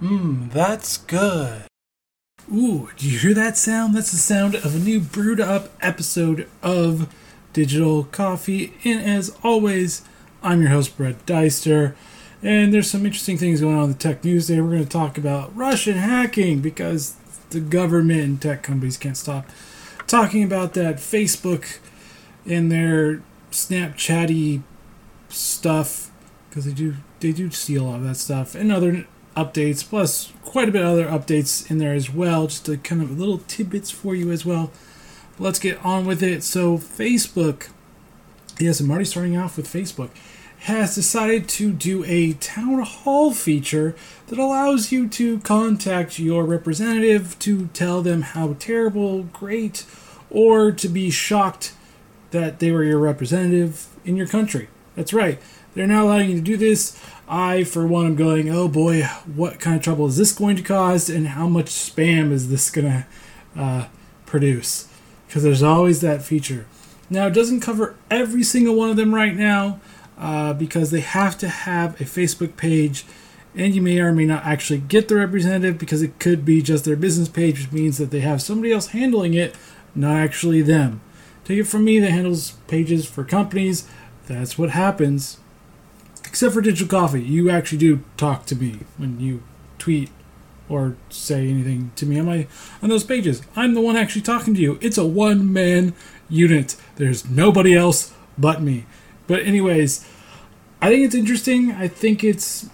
Mmm, that's good. Ooh, do you hear that sound? That's the sound of a new brewed up episode of Digital Coffee. And as always, I'm your host, Brett Deister. And there's some interesting things going on in the tech news today. We're going to talk about Russian hacking because the government and tech companies can't stop talking about that. Facebook and their Snapchatty stuff because they do they do steal all of that stuff and other updates plus quite a bit of other updates in there as well just to kind of little tidbits for you as well. Let's get on with it. So facebook. Yes i'm already starting off with facebook. Has decided to do a town hall feature that allows you to contact your representative to tell them how terrible great or to be shocked that they were your representative in your country that's right they're now allowing you to do this. I, for one, am going, oh boy, what kind of trouble is this going to cause, and how much spam is this going to uh, produce? Because there's always that feature. Now, it doesn't cover every single one of them right now uh, because they have to have a Facebook page, and you may or may not actually get the representative because it could be just their business page, which means that they have somebody else handling it, not actually them. Take it from me that handles pages for companies. That's what happens. Except for digital coffee. You actually do talk to me when you tweet or say anything to me on my on those pages. I'm the one actually talking to you. It's a one man unit. There's nobody else but me. But anyways i think it's interesting. I think it's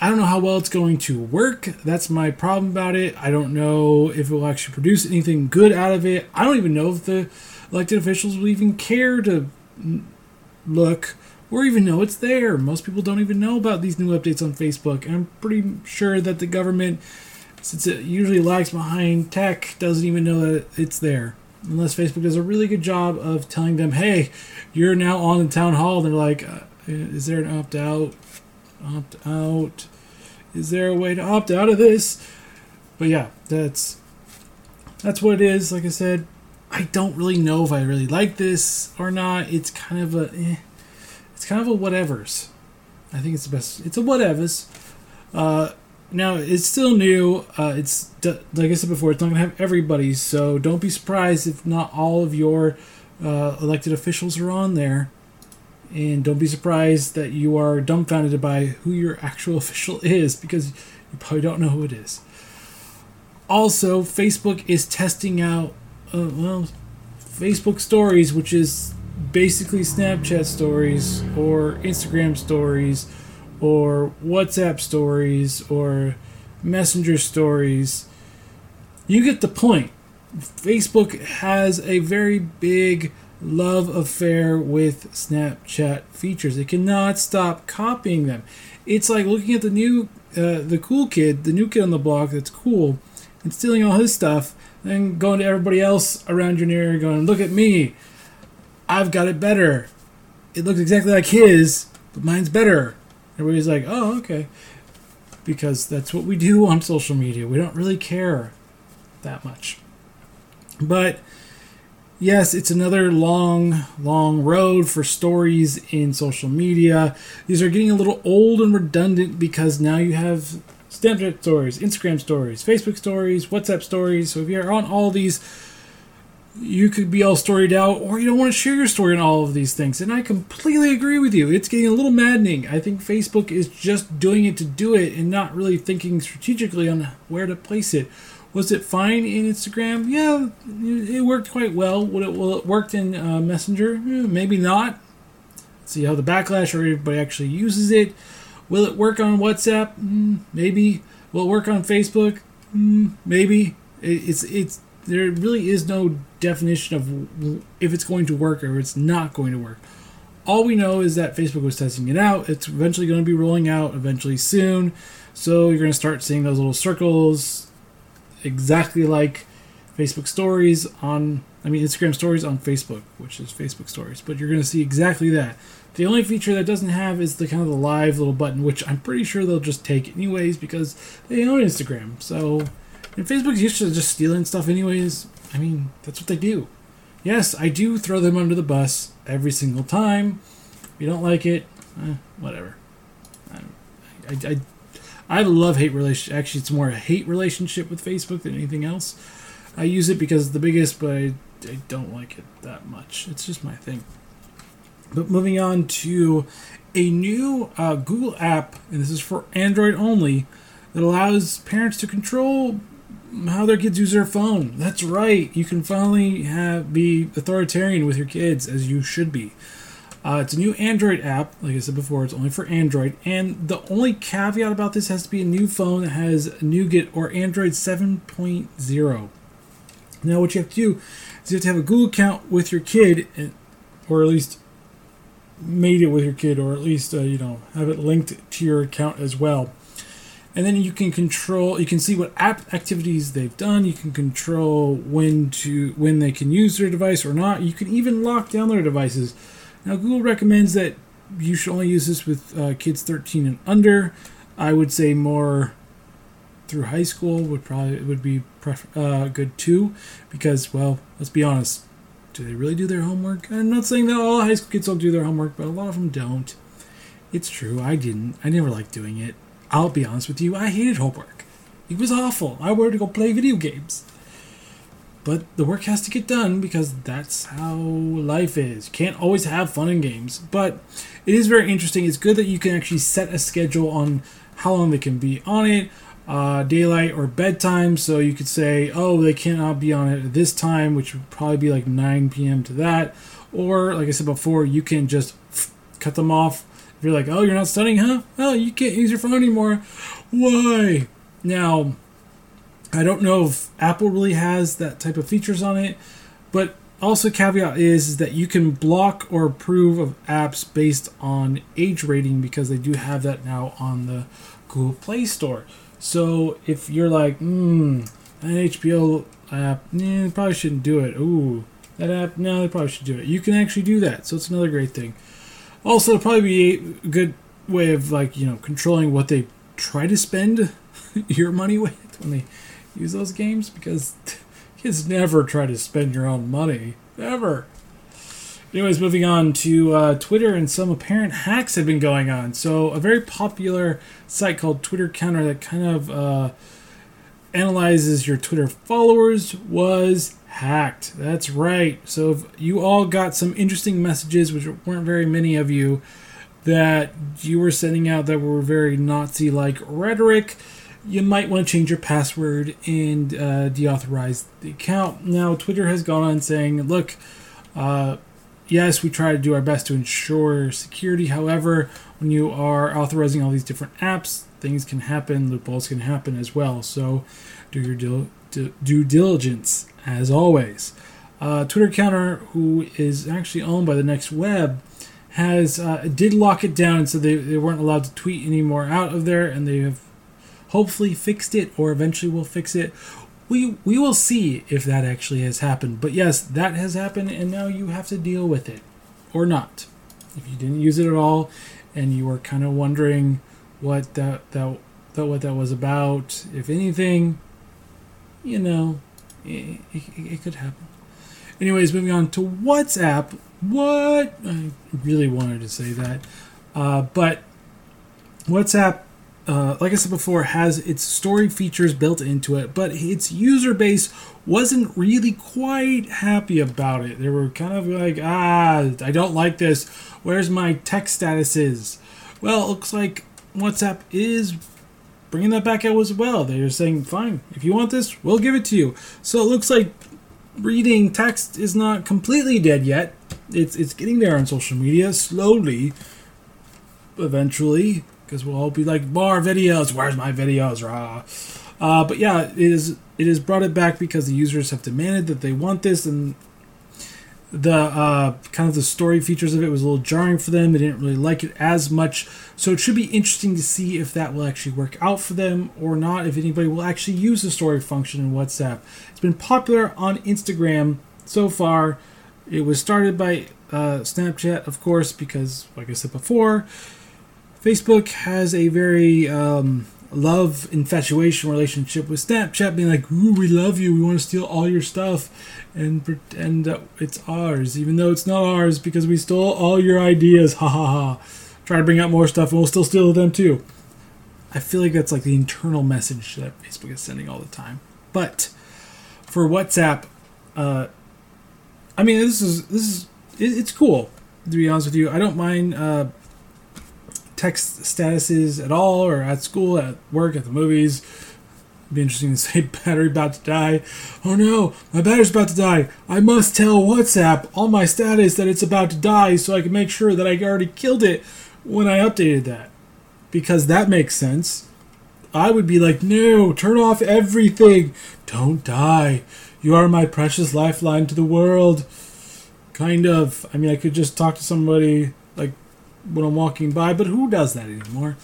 i don't know how well it's going to work. That's my problem about it. I don't know if it will actually produce anything good out of it. I don't even know if the elected officials will even care to look or even know it's there. Most people don't even know about these new updates on Facebook. And I'm pretty sure that the government, since it usually lags behind tech, doesn't even know that it's there. Unless Facebook does a really good job of telling them, hey, you're now on the town hall. And they're like, uh, is there an opt out? Opt out. Is there a way to opt out of this? But yeah, that's that's what it is. Like I said, I don't really know if I really like this or not. It's kind of a eh it's kind of a whatevers. I think it's the best. It's a whatevers. Uh, now it's still new. Uh, it's like I said before, it's not to have everybody, so don't be surprised if not all of your uh, elected officials are on there. And don't be surprised that you are dumbfounded by who your actual official is because you probably don't know who it is. Also, Facebook is testing out, uh, well, Facebook Stories, which is basically Snapchat stories or Instagram stories or WhatsApp stories or Messenger stories. You get the point. Facebook has a very big love affair with Snapchat features. It cannot stop copying them. It's like looking at the new, uh, the cool kid, the new kid on the block that's cool, and stealing all his stuff, and going to everybody else around your area going, "Look at me! I've got it better. It looks exactly like his, but mine's better. Everybody's like, oh, okay. Because that's what we do on social media. We don't really care that much. But yes, it's another long, long road for stories in social media. These are getting a little old and redundant because now you have Snapchat stories, Instagram stories, Facebook stories, WhatsApp stories. So if you're on all these you could be all storied out, or you don't want to share your story on all of these things. And I completely agree with you. It's getting a little maddening. I think Facebook is just doing it to do it and not really thinking strategically on where to place it. Was it fine in Instagram? Yeah, it worked quite well. Will it, will it worked in uh, Messenger? Hmm, maybe not. See how the backlash or everybody actually uses it. Will it work on WhatsApp? Mm, maybe. Will it work on Facebook? Mm, maybe. It, it's it's there really is no definition of if it's going to work or it's not going to work. All we know is that Facebook was testing it out. It's eventually going to be rolling out eventually soon. So you're going to start seeing those little circles exactly like Facebook stories on, I mean, Instagram stories on Facebook, which is Facebook stories. But you're going to see exactly that. The only feature that doesn't have is the kind of the live little button, which I'm pretty sure they'll just take anyways because they own Instagram. So and Facebook's used to just stealing stuff, anyways. I mean, that's what they do. Yes, I do throw them under the bus every single time. If you don't like it, eh, whatever. I, I, I, I love hate relation. Actually, it's more a hate relationship with Facebook than anything else. I use it because it's the biggest, but I, I don't like it that much. It's just my thing. But moving on to a new uh, Google app, and this is for Android only, that allows parents to control how their kids use their phone. That's right. You can finally have be authoritarian with your kids as you should be. Uh, it's a new Android app. Like I said before, it's only for Android. And the only caveat about this has to be a new phone that has Nougat or Android 7.0. Now, what you have to do is you have to have a Google account with your kid, or at least made it with your kid, or at least uh, you know have it linked to your account as well. And then you can control. You can see what app activities they've done. You can control when to when they can use their device or not. You can even lock down their devices. Now, Google recommends that you should only use this with uh, kids 13 and under. I would say more through high school would probably would be uh, good too, because well, let's be honest, do they really do their homework? I'm not saying that all high school kids don't do their homework, but a lot of them don't. It's true. I didn't. I never liked doing it. I'll be honest with you. I hated homework. It was awful. I wanted to go play video games. But the work has to get done because that's how life is. You can't always have fun in games. But it is very interesting. It's good that you can actually set a schedule on how long they can be on it, uh, daylight or bedtime. So you could say, oh, they cannot be on it at this time, which would probably be like 9 p.m. to that. Or, like I said before, you can just cut them off. If you're like, oh, you're not studying, huh? Oh, you can't use your phone anymore. Why? Now, I don't know if Apple really has that type of features on it, but also caveat is, is that you can block or approve of apps based on age rating because they do have that now on the Google Play Store. So if you're like, hmm, an HBO app, eh, probably shouldn't do it. Ooh, that app, no, they probably should do it. You can actually do that, so it's another great thing. Also, it'll probably be a good way of like you know controlling what they try to spend your money with when they use those games because kids never try to spend your own money, never. Anyways, moving on to uh, Twitter and some apparent hacks have been going on. So, a very popular site called Twitter Counter that kind of uh, analyzes your Twitter followers was hacked. That's right. So, if you all got some interesting messages, which weren't very many of you, that you were sending out that were very Nazi like rhetoric, you might want to change your password and uh, deauthorize the account. Now, Twitter has gone on saying, look, uh, yes, we try to do our best to ensure security. However, when you are authorizing all these different apps, things can happen, loopholes can happen as well. So do your dil- due diligence as always. Uh, Twitter Counter, who is actually owned by the Next Web, has uh, did lock it down, so they, they weren't allowed to tweet anymore out of there, and they have hopefully fixed it, or eventually will fix it we we will see if that actually has happened. But yes, that has happened, and now you have to deal with it, or not. If you didn't use it at all, and you were kind of wondering what that that, that what that was about, if anything, you know, it, it, it could happen. Anyways, moving on to WhatsApp. What I really wanted to say that, uh, but WhatsApp uh, like I said before, has its story features built into it, but its user base wasn't really quite happy about it. They were kind of like, ah, I don't like this. Where's my text statuses? Well, it looks like WhatsApp is bringing that back out as well. They're saying, fine, if you want this, we'll give it to you. So it looks like reading text is not completely dead yet. It's it's getting there on social media slowly. Eventually, because we'll all be like more videos. Where's my videos? Rah. Uh, but yeah, it is it is brought it back because the users have demanded that they want this, and the uh, kind of the story features of it was a little jarring for them. They didn't really like it as much, so it should be interesting to see if that will actually work out for them or not. If anybody will actually use the story function in WhatsApp, it's been popular on Instagram so far. It was started by uh, Snapchat, of course, because like I said before, Facebook has a very um, love infatuation relationship with Snapchat, being like, "Ooh, we love you. We want to steal all your stuff and pretend that it's ours, even though it's not ours because we stole all your ideas." Ha ha ha. try to bring out more stuff, and we'll still steal them too. I feel like that's like the internal message that Facebook is sending all the time. But for WhatsApp, uh, I mean, this is this is it, it's cool to be honest with you. I don't mind uh, text statuses at all, or at school, at work, at the movies. It'd be interesting to say battery about to die. Oh no, my battery's about to die. I must tell WhatsApp all my status that it's about to die so I can make sure that I already killed it when I updated that. Because that makes sense. I would be like, no, turn off everything. Don't die. You are my precious lifeline to the world. Kind of. I mean, I could just talk to somebody like when I'm walking by, but who does that anymore?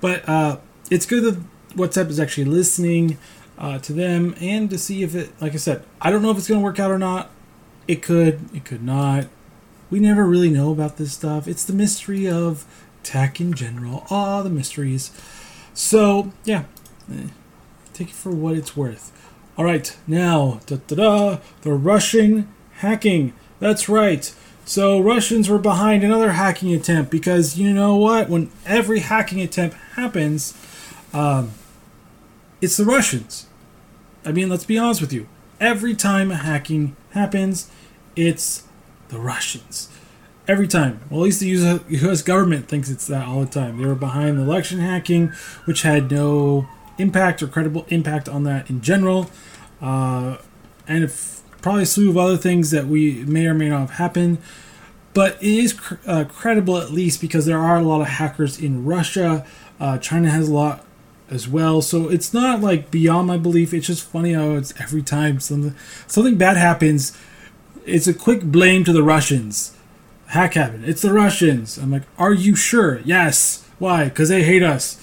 But uh, it's good that WhatsApp is actually listening uh, to them and to see if it, like I said, I don't know if it's going to work out or not. It could, it could not. We never really know about this stuff. It's the mystery of tech in general. All the mysteries. So, yeah, eh, take it for what it's worth. All right, now, da da da, the Russian hacking. That's right. So Russians were behind another hacking attempt because you know what? When every hacking attempt happens, um, it's the Russians. I mean, let's be honest with you. Every time a hacking happens, it's the Russians. Every time. Well, at least the U.S. government thinks it's that all the time. They were behind the election hacking, which had no impact or credible impact on that in general. Uh, and if, probably a slew of other things that we may or may not have happened. But it is cr- uh, credible at least because there are a lot of hackers in Russia. Uh, China has a lot as well. So it's not like beyond my belief. It's just funny how it's every time something something bad happens, it's a quick blame to the Russians. Hack happened. It's the Russians. I'm like, are you sure? Yes. Why? Because they hate us.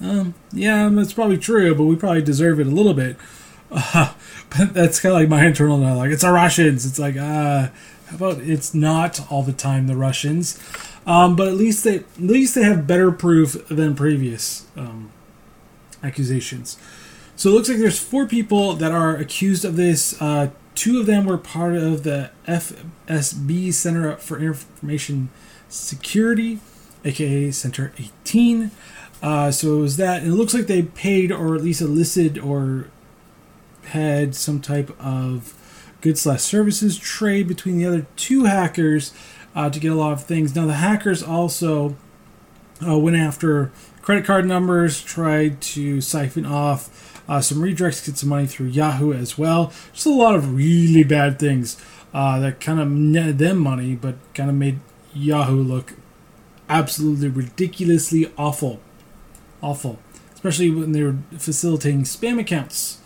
Um, yeah, that's probably true, but we probably deserve it a little bit. But that's kind of like my internal dialogue. It's the Russians. It's like, uh, how about it's not all the time the Russians? Um, but at least they at least they have better proof than previous um, accusations. So it looks like there's four people that are accused of this. Uh, two of them were part of the FSB Center for Information Security, aka Center 18. Uh, so it was that, and it looks like they paid or at least elicited or had some type of goods slash services trade between the other two hackers uh, to get a lot of things. Now the hackers also uh, went after credit card numbers, tried to siphon off uh, some redirects, get some money through Yahoo as well. Just a lot of really bad things uh, that kind of netted them money, but kind of made Yahoo look absolutely ridiculously awful. Awful. Especially when they were facilitating spam accounts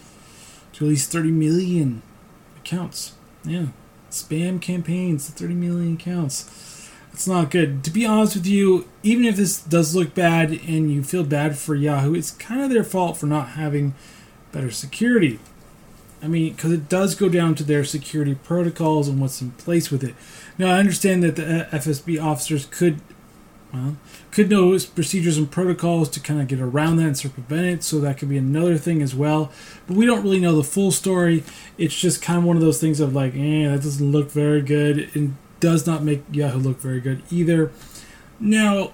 to at least 30 million accounts. Yeah. Spam campaigns to 30 million accounts. It's not good. To be honest with you, even if this does look bad and you feel bad for Yahoo, it's kind of their fault for not having better security. I mean, because it does go down to their security protocols and what's in place with it. Now, I understand that the uh, FSB officers could well, could know procedures and protocols to kind of get around that and circumvent it, so that could be another thing as well. But we don't really know the full story. It's just kind of one of those things of like, eh, that doesn't look very good. and does not make Yahoo look very good either. Now,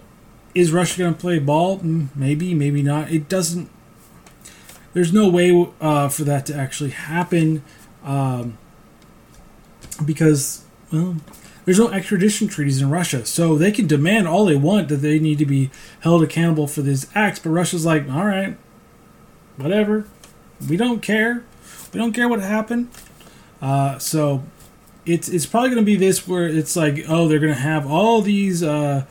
is Russia going to play ball? Mm, maybe, maybe not. It doesn't. There's no way uh, for that to actually happen um, because, well, there's no extradition treaties in Russia, so they can demand all they want that they need to be held accountable for these acts. But Russia's like, all right, whatever, we don't care, we don't care what happened. Uh, so it's it's probably going to be this where it's like, oh, they're going to have all these. Uh,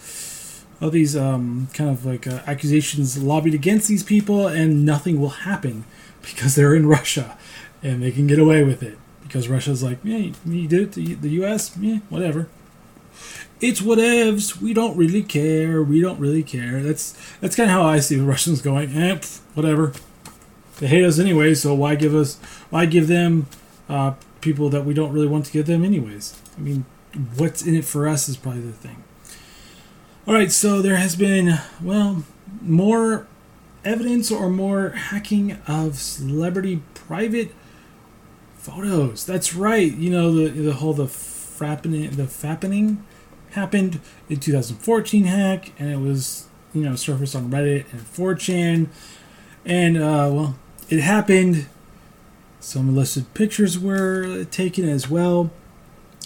all these um, kind of like uh, accusations lobbied against these people, and nothing will happen because they're in Russia and they can get away with it because Russia's like, yeah, you did it to the U.S., yeah, whatever. It's whatevs. We don't really care. We don't really care. That's that's kind of how I see the Russians going. Eh, pff, whatever. They hate us anyway, so why give us? Why give them uh, people that we don't really want to give them anyways? I mean, what's in it for us is probably the thing. All right, so there has been well more evidence or more hacking of celebrity private photos. That's right. You know the the whole the frappening the fappening. happened in 2014 hack, and it was you know surfaced on Reddit and 4chan, and uh, well, it happened. Some illicit pictures were taken as well.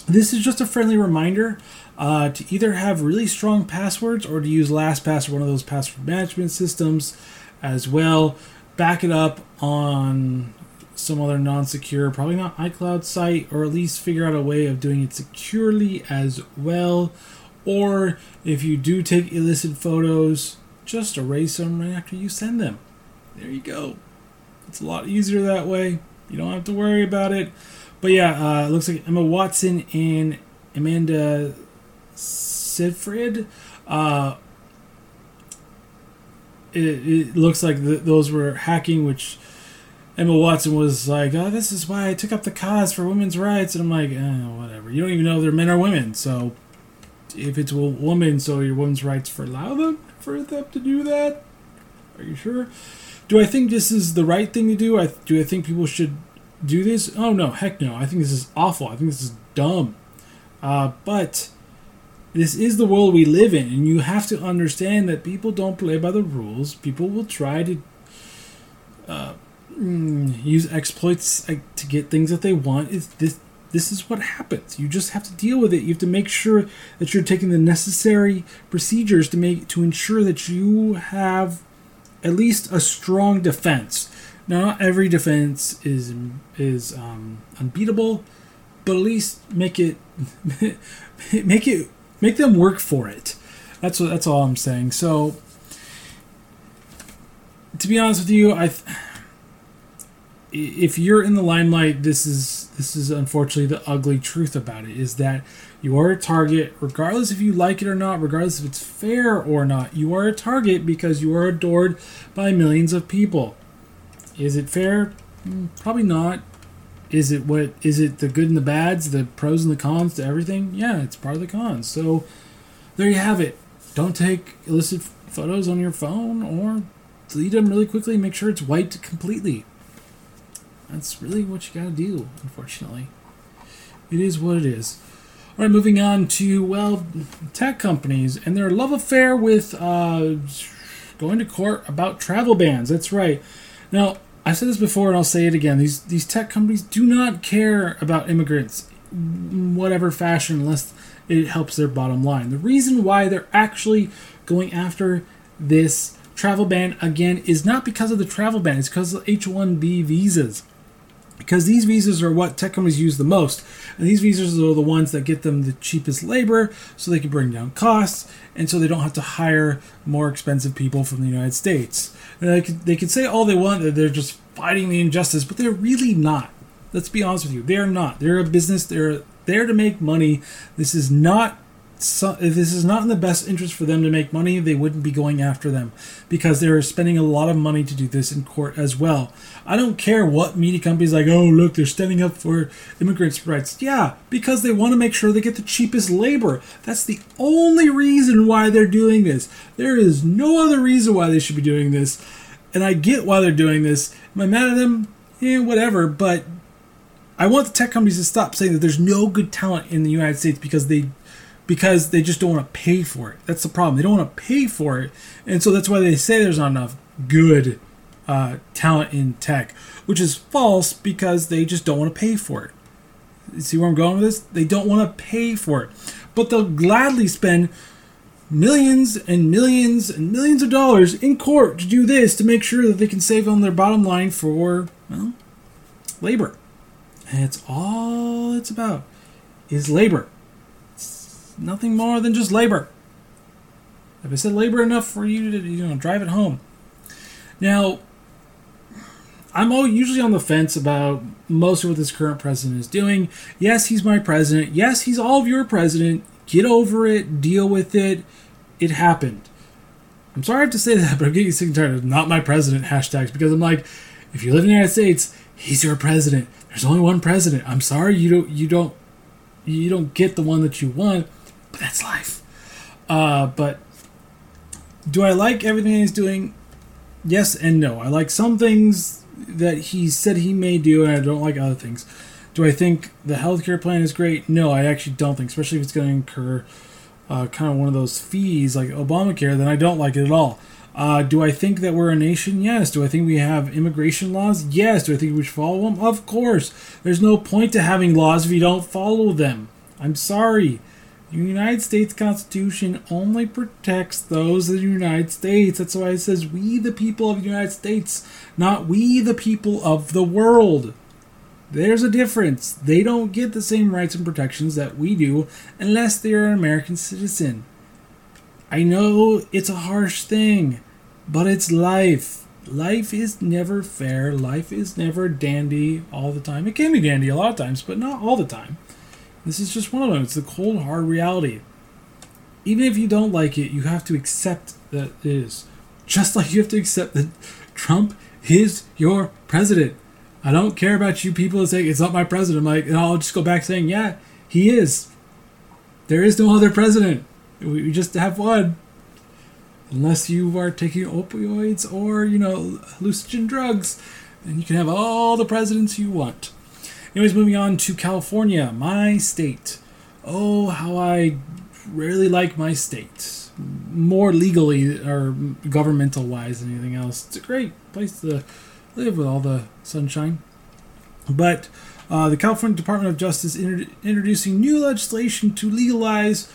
This is just a friendly reminder uh, to either have really strong passwords or to use LastPass or one of those password management systems as well. Back it up on some other non-secure, probably not iCloud site, or at least figure out a way of doing it securely as well. Or if you do take illicit photos, just erase them right after you send them. There you go. It's a lot easier that way. You don't have to worry about it. But yeah, uh, it looks like Emma Watson and Amanda Seyfried. Uh, it, it, looks like the, those were hacking, which Emma Watson was like, "Oh, this is why I took up the cause for women's rights," and I'm like, eh, "Whatever. You don't even know they're men or women. So if it's a woman, so your women's rights for allow them for them to do that. Are you sure? Do I think this is the right thing to do? I do I think people should do this? Oh no, heck no. I think this is awful. I think this is dumb. Uh, but this is the world we live in, and you have to understand that people don't play by the rules. People will try to uh, mm, use exploits to get things that they want. It's this. This is what happens. You just have to deal with it. You have to make sure that you're taking the necessary procedures to make to ensure that you have at least a strong defense. Now, not every defense is is um, unbeatable, but at least make it make it make them work for it. That's what that's all I'm saying. So, to be honest with you, I if you're in the limelight, this is this is unfortunately the ugly truth about it is that you are a target, regardless if you like it or not, regardless if it's fair or not. You are a target because you are adored by millions of people. Is it fair? Hmm, probably not. Is it what is it the good and the bads, the pros and the cons to everything? Yeah, it's part of the cons. So there you have it. Don't take illicit photos on your phone or delete them really quickly. Make sure it's wiped completely. That's really what you gotta do, unfortunately. It is what it is. All right, moving on to, well, tech companies and their love affair with uh, going to court about travel bans. That's right. Now, I've said this before and I'll say it again. These these tech companies do not care about immigrants, in whatever fashion, unless it helps their bottom line. The reason why they're actually going after this travel ban again is not because of the travel ban, it's because of H 1B visas. Because these visas are what tech companies use the most. And these visas are the ones that get them the cheapest labor so they can bring down costs and so they don't have to hire more expensive people from the United States. And they could, they could say all they want that they're just fighting the injustice, but they're really not. Let's be honest with you. They're not. They're a business. They're there to make money. This is not so, if this is not in the best interest for them to make money, they wouldn't be going after them because they're spending a lot of money to do this in court as well. I don't care what media companies like, oh look, they're standing up for immigrants' rights. Yeah, because they want to make sure they get the cheapest labor. That's the only reason why they're doing this. There is no other reason why they should be doing this, and I get why they're doing this. Am I mad at them? Yeah, whatever. But I want the tech companies to stop saying that there's no good talent in the United States because they because they just don't want to pay for it. That's the problem. They don't want to pay for it, and so that's why they say there's not enough good uh, talent in tech, which is false because they just don't want to pay for it. You see where I'm going with this? They don't want to pay for it, but they'll gladly spend millions and millions and millions of dollars in court to do this to make sure that they can save on their bottom line for well labor. And it's all it's about is labor nothing more than just labor. Have I said labor enough for you to you know drive it home? Now, I'm all usually on the fence about most of what this current president is doing. Yes, he's my president. Yes, he's all of your president. Get over it. Deal with it. It happened. I'm sorry I have to say that, but I'm getting sick and tired of not my president hashtags because I'm like, if you live in the United States, he's your president. There's only one president. I'm sorry you don't you don't you don't get the one that you want but that's life. Uh, but do I like everything he's doing? Yes and no. I like some things that he said he may do, and I don't like other things. Do I think the healthcare plan is great? No, I actually don't think, especially if it's going to incur uh, kind of one of those fees like Obamacare, then I don't like it at all. Uh, do I think that we're a nation? Yes. Do I think we have immigration laws? Yes. Do I think we should follow them? Of course. There's no point to having laws if you don't follow them. I'm sorry. The United States Constitution only protects those of the United States. That's why it says we the people of the United States, not we the people of the world. There's a difference. They don't get the same rights and protections that we do unless they are an American citizen. I know it's a harsh thing, but it's life. Life is never fair. Life is never dandy all the time. It can be dandy a lot of times, but not all the time. This is just one of them. It's the cold, hard reality. Even if you don't like it, you have to accept that it is. Just like you have to accept that Trump is your president. I don't care about you people that say it's not my president. I'm like, and I'll just go back saying, yeah, he is. There is no other president. We just have one. Unless you are taking opioids or, you know, hallucinogen drugs, then you can have all the presidents you want. Anyways, moving on to California, my state. Oh, how I rarely like my state. More legally or governmental wise than anything else. It's a great place to live with all the sunshine. But uh, the California Department of Justice inter- introducing new legislation to legalize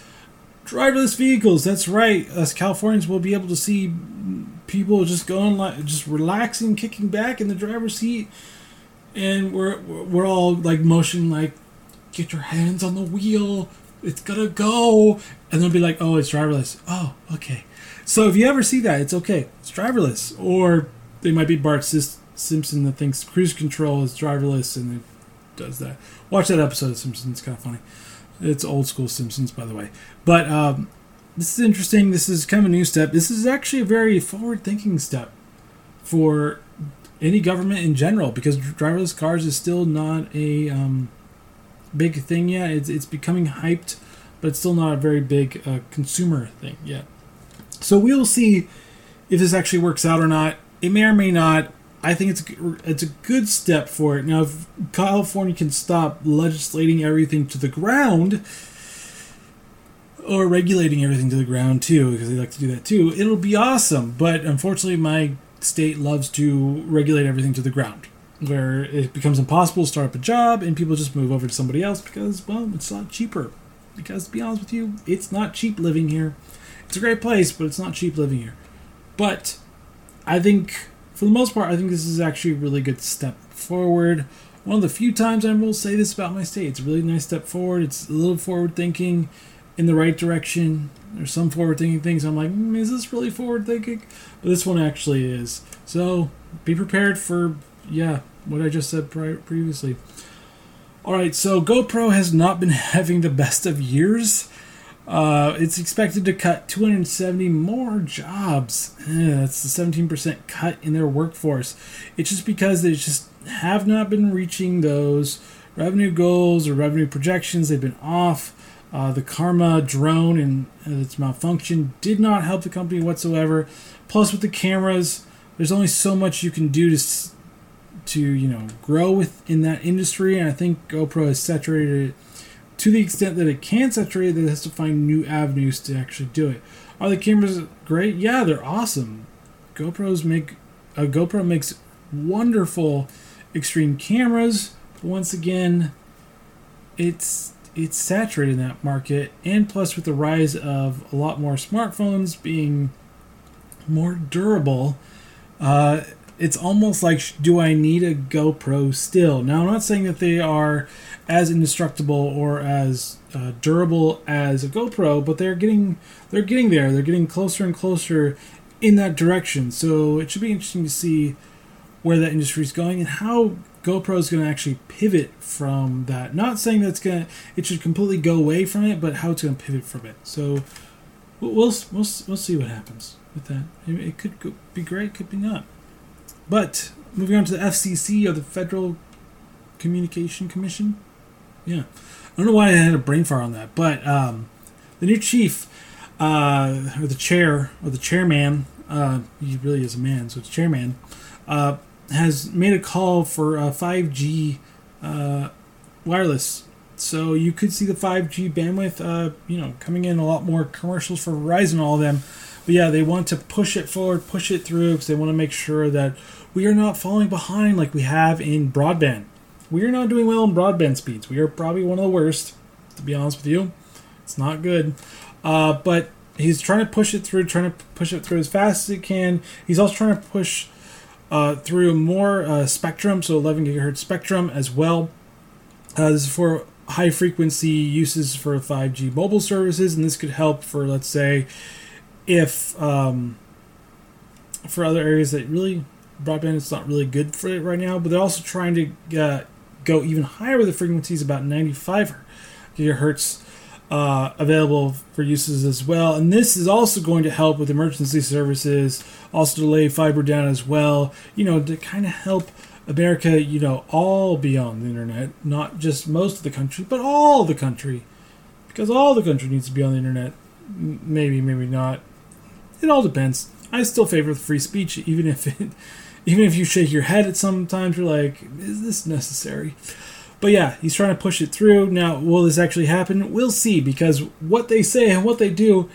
driverless vehicles. That's right. Us Californians will be able to see people just going like just relaxing, kicking back in the driver's seat, and we're we're all like motion like, get your hands on the wheel. It's gonna go, and they'll be like, oh, it's driverless. Oh, okay. So if you ever see that, it's okay. It's driverless, or they might be Bart Simpson that thinks cruise control is driverless and it does that. Watch that episode of Simpsons; it's kind of funny. It's old school Simpsons, by the way. But um, this is interesting. This is kind of a new step. This is actually a very forward thinking step for any government in general because driverless cars is still not a um, big thing yet. It's, it's becoming hyped, but it's still not a very big uh, consumer thing yet. So we'll see if this actually works out or not. It may or may not. I think it's a, it's a good step for it. Now, if California can stop legislating everything to the ground, or regulating everything to the ground too, because they like to do that too, it'll be awesome. But unfortunately, my state loves to regulate everything to the ground, where it becomes impossible to start up a job and people just move over to somebody else because, well, it's not cheaper. Because to be honest with you, it's not cheap living here. It's a great place, but it's not cheap living here. But I think for the most part, I think this is actually a really good step forward. One of the few times I will say this about my state. It's a really nice step forward. It's a little forward thinking in the right direction. There's some forward thinking things I'm like, mm, is this really forward thinking? But this one actually is. So be prepared for, yeah, what I just said pri- previously. All right, so GoPro has not been having the best of years. Uh, it's expected to cut 270 more jobs. Eh, that's the 17% cut in their workforce. It's just because they just have not been reaching those revenue goals or revenue projections. They've been off. Uh, the Karma drone and its malfunction did not help the company whatsoever. Plus, with the cameras, there's only so much you can do to to you know grow within that industry, and I think GoPro has saturated it to the extent that it can saturate that it has to find new avenues to actually do it. Are the cameras great? Yeah, they're awesome. GoPros make a GoPro makes wonderful extreme cameras. But once again, it's it's saturated in that market, and plus with the rise of a lot more smartphones being more durable, uh, it's almost like do I need a GoPro still? Now I'm not saying that they are as indestructible or as uh, durable as a GoPro, but they're getting they're getting there. They're getting closer and closer in that direction. So it should be interesting to see where that industry is going and how GoPro is going to actually pivot from that. Not saying that's going to it should completely go away from it, but how to pivot from it. So we'll we'll we'll, see what happens with that. It could be great, could be not. But moving on to the FCC or the Federal Communication Commission. Yeah, I don't know why I had a brain fart on that, but um, the new chief, uh, or the chair, or the chairman, uh, he really is a man, so it's chairman, uh, has made a call for 5G uh, wireless So you could see the 5G bandwidth, uh, you know, coming in a lot more commercials for Verizon, all of them. But yeah, they want to push it forward, push it through, because they want to make sure that we are not falling behind like we have in broadband. We are not doing well in broadband speeds. We are probably one of the worst, to be honest with you. It's not good. Uh, but he's trying to push it through, trying to push it through as fast as he can. He's also trying to push uh, through more uh, spectrum, so 11 gigahertz spectrum as well. Uh, this is for high frequency uses for 5G mobile services, and this could help for, let's say, if um, for other areas that really broadband is not really good for it right now, but they're also trying to uh, go even higher with the frequencies, about 95 gigahertz. Uh, available for uses as well. And this is also going to help with emergency services, also to lay fiber down as well, you know, to kind of help America, you know, all be on the internet, not just most of the country, but all the country. Because all the country needs to be on the internet. Maybe, maybe not. It all depends. I still favor free speech, even if it, even if you shake your head at sometimes, you're like, is this necessary? But yeah, he's trying to push it through. Now, will this actually happen? We'll see, because what they say and what they do,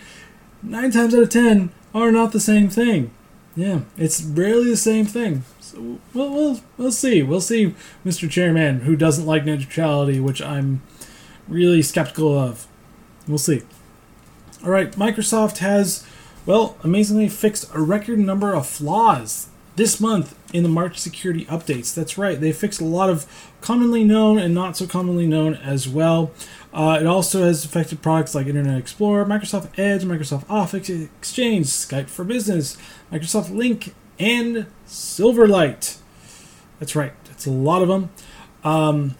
nine times out of ten, are not the same thing. Yeah, it's rarely the same thing. So we'll, we'll, we'll see. We'll see, Mr. Chairman, who doesn't like neutrality, which I'm really skeptical of. We'll see. All right, Microsoft has, well, amazingly fixed a record number of flaws this month in the March security updates. That's right, they fixed a lot of commonly known and not so commonly known as well. Uh, it also has affected products like Internet Explorer, Microsoft Edge, Microsoft Office Exchange, Skype for Business, Microsoft Lync, and Silverlight. That's right, that's a lot of them. Um,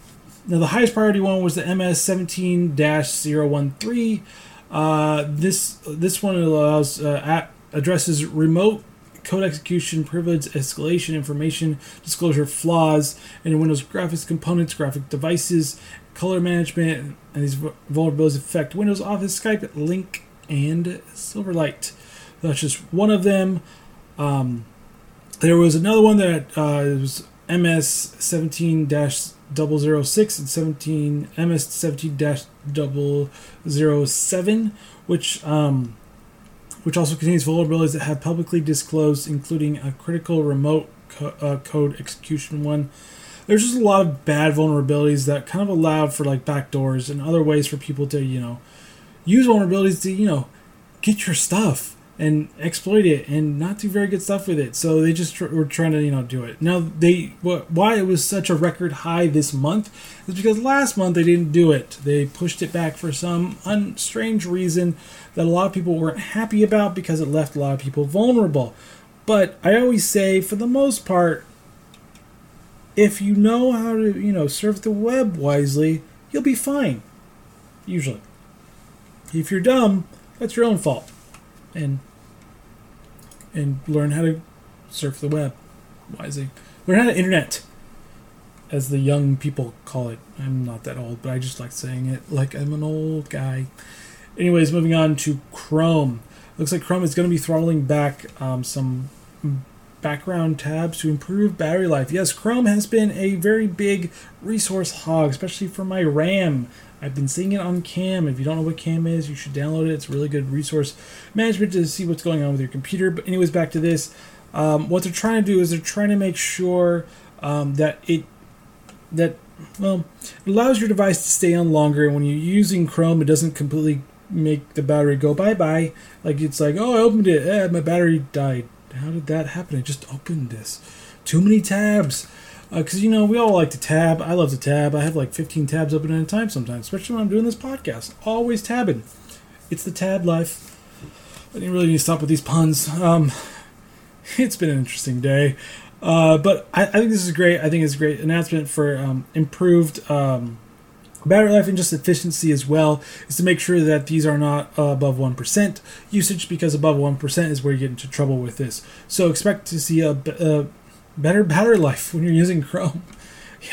now, the highest priority one was the MS 17 013. Uh, this this one allows uh, addresses remote code execution, privilege escalation, information disclosure flaws in Windows graphics components, graphic devices, color management, and these vulnerabilities affect Windows Office, Skype, Lync, and Silverlight. That's just one of them. Um, there was another one that uh, was MS 17 006 and 17 MS 17 007, which um, which also contains vulnerabilities that have publicly disclosed, including a critical remote co- uh, code execution one. There's just a lot of bad vulnerabilities that kind of allow for like backdoors and other ways for people to, you know, use vulnerabilities to, you know, get your stuff and exploit it and not do very good stuff with it. So they just tr- were trying to, you know, do it. Now they why it was such a record high this month is because last month they didn't do it. They pushed it back for some un- strange reason that a lot of people weren't happy about because it left a lot of people vulnerable. But I always say, for the most part, if you know how to, you know, surf the web wisely, you'll be fine. Usually. If you're dumb, that's your own fault. And and learn how to surf the web wisely. Learn how to internet, as the young people call it. I'm not that old, but I just like saying it like I'm an old guy. Anyways, moving on to Chrome. Looks like Chrome is going to be throttling back um, some background tabs to improve battery life. Yes, Chrome has been a very big resource hog, especially for my RAM. I've been seeing it on Cam. If you don't know what Cam is, you should download it. It's a really good resource management to see what's going on with your computer. But anyways, back to this. Um, what they're trying to do is they're trying to make sure um, that it that well it allows your device to stay on longer. And when you're using Chrome, it doesn't completely make the battery go bye bye. Like it's like, oh, I opened it, eh, my battery died. How did that happen? I just opened this. Too many tabs. Because, uh, you know, we all like to tab. I love to tab. I have like 15 tabs open at a time sometimes, especially when I'm doing this podcast. Always tabbing. It's the tab life. I didn't really need to stop with these puns. Um, it's been an interesting day. Uh, but I, I, think this is great. I think it's a great announcement for um, improved um, Battery life and just efficiency as well is to make sure that these are not uh, above 1% usage because above 1% is where you get into trouble with this. So expect to see a, a better battery life when you're using Chrome.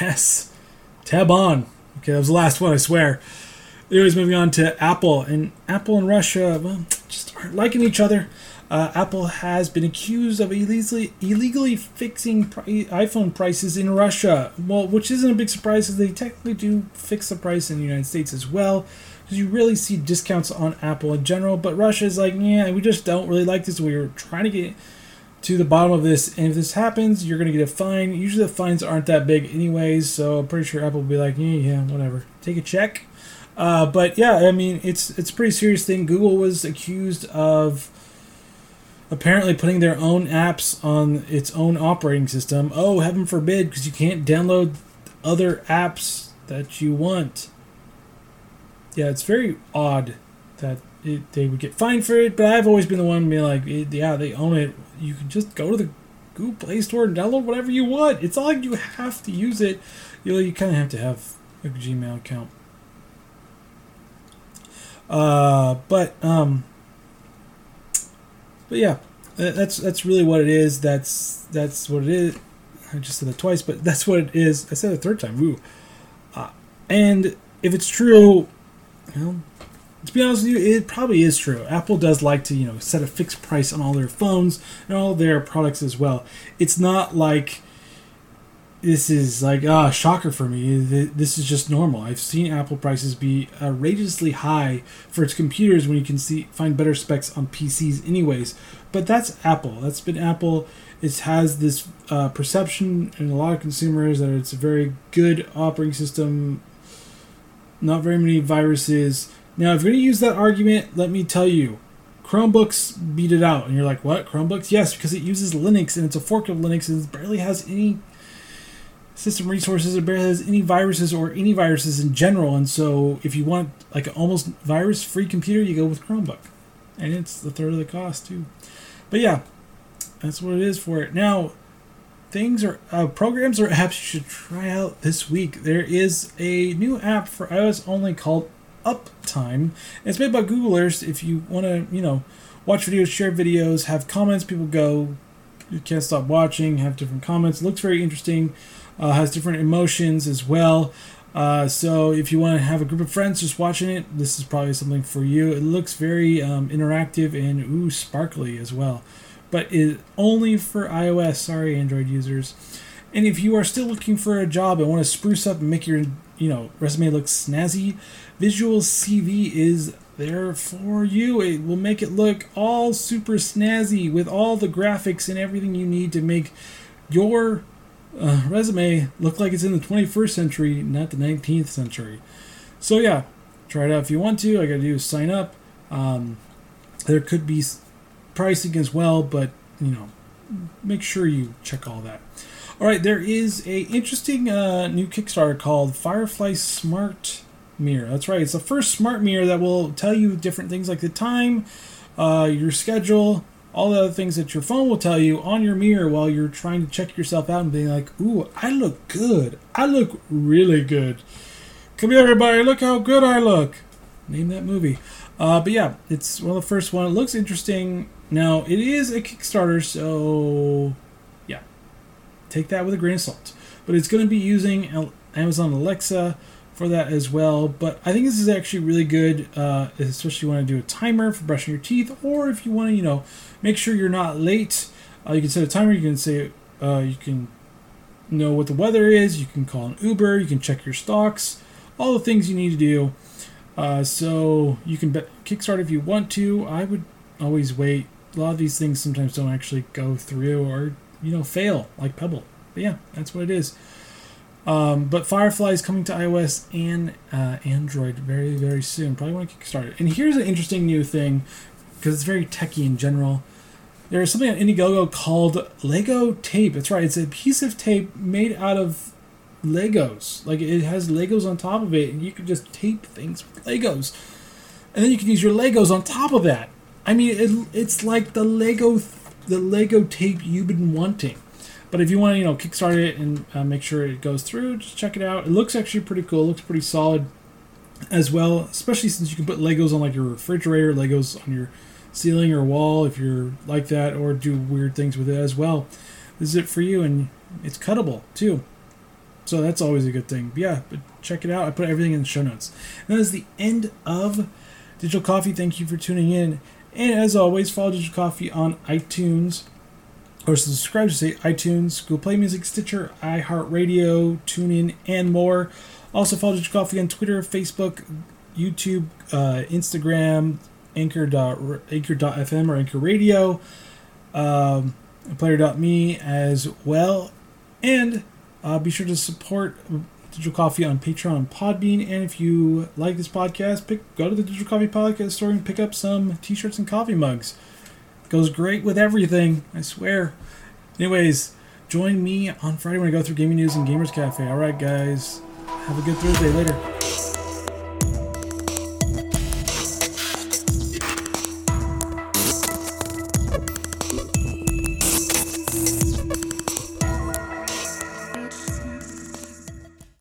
Yes. Tab on. Okay, that was the last one, I swear. Anyways, moving on to Apple. And Apple and Russia, well, just aren't liking each other. Uh, Apple has been accused of illegally, illegally fixing pri- iPhone prices in Russia. Well, which isn't a big surprise because they technically do fix the price in the United States as well. Because you really see discounts on Apple in general, but Russia is like, yeah, we just don't really like this. We are trying to get to the bottom of this, and if this happens, you're going to get a fine. Usually the fines aren't that big, anyways, so I'm pretty sure Apple will be like, yeah, yeah, whatever, take a check. Uh, but yeah, I mean, it's it's a pretty serious thing. Google was accused of apparently putting their own apps on its own operating system. Oh, heaven forbid, because you can't download other apps that you want. Yeah, it's very odd that it, they would get fined for it, but I've always been the one being like, yeah, they own it. You can just go to the Google Play Store and download whatever you want. It's not like you have to use it. You know, you kind of have to have a Gmail account. Uh, but um, but yeah, that's that's really what it is. That's that's what it is. I just said that twice, but that's what it is. I said it a third time. Ooh. Uh, and if it's true, well, to be honest with you, it probably is true. Apple does like to, you know, set a fixed price on all their phones and all their products as well. It's not like this is like ah shocker for me. This is just normal. I've seen Apple prices be outrageously high for its computers when you can see find better specs on PCs, anyways. But that's Apple. That's been Apple. It has this uh, perception in a lot of consumers that it's a very good operating system. Not very many viruses. Now, if you're going to use that argument, let me tell you, Chromebooks beat it out. And you're like, what? Chromebooks? Yes, because it uses Linux and it's a fork of Linux and it barely has any system resources. It barely has any viruses or any viruses in general. And so, if you want like an almost virus free computer, you go with Chromebook. And it's the third of the cost, too. But yeah, that's what it is for it. Now, things are uh, programs or apps you should try out this week. There is a new app for iOS only called Uptime. It's made by Googlers. If you want to, you know, watch videos, share videos, have comments, people go, you can't stop watching, have different comments. It looks very interesting. Uh, has different emotions as well. Uh, so if you want to have a group of friends just watching it, this is probably something for you. It looks very um, interactive and ooh sparkly as well, but it only for iOS. Sorry, Android users. And if you are still looking for a job and want to spruce up and make your you know resume looks snazzy, Visual CV is there for you. It will make it look all super snazzy with all the graphics and everything you need to make your uh, resume look like it's in the 21st century, not the 19th century. So yeah, try it out if you want to. I got to do is sign up. Um, there could be pricing as well, but you know, make sure you check all that. All right, there is a interesting uh, new Kickstarter called Firefly Smart Mirror. That's right. It's the first smart mirror that will tell you different things like the time, uh, your schedule, all the other things that your phone will tell you on your mirror while you're trying to check yourself out and being like, ooh, I look good. I look really good. Come here, everybody. Look how good I look. Name that movie. Uh, but yeah, it's one of the first one. It looks interesting. Now, it is a Kickstarter, so take that with a grain of salt. But it's going to be using Amazon Alexa for that as well. But I think this is actually really good, uh, especially when to do a timer for brushing your teeth, or if you want to, you know, make sure you're not late. Uh, you can set a timer. You can say uh, you can know what the weather is. You can call an Uber. You can check your stocks. All the things you need to do. Uh, so you can bet Kickstart if you want to. I would always wait. A lot of these things sometimes don't actually go through or you know fail, like Pebble. But yeah, that's what it is. Um, but Firefly is coming to iOS and uh, Android very, very soon. Probably want to kickstart started. And here's an interesting new thing because it's very techy in general. There's something on Indiegogo called Lego tape. That's right. It's a piece tape made out of Legos. Like it has Legos on top of it, and you can just tape things with Legos, and then you can use your Legos on top of that. I mean, it, it's like the Lego, the Lego tape you've been wanting. But if you want to, you know, kickstart it and uh, make sure it goes through, just check it out. It looks actually pretty cool. It looks pretty solid as well, especially since you can put Legos on like your refrigerator, Legos on your ceiling or wall if you're like that, or do weird things with it as well. This is it for you, and it's cuttable too. So that's always a good thing. But yeah, but check it out. I put everything in the show notes. And that is the end of Digital Coffee. Thank you for tuning in. And as always, follow Digital Coffee on iTunes, or subscribe to say iTunes, Google Play Music, Stitcher, iHeartRadio, TuneIn, and more. Also follow Digital Coffee on Twitter, Facebook, YouTube, uh, Instagram, Anchor. Anchor.fm or Anchor Radio, um, Player.me as well. And uh, be sure to support Digital Coffee on Patreon Podbean. And if you like this podcast, pick go to the Digital Coffee Podcast store and pick up some t-shirts and coffee mugs. It goes great with everything, I swear. Anyways, join me on Friday when I go through gaming news and Gamers Cafe. All right, guys. Have a good Thursday. Later.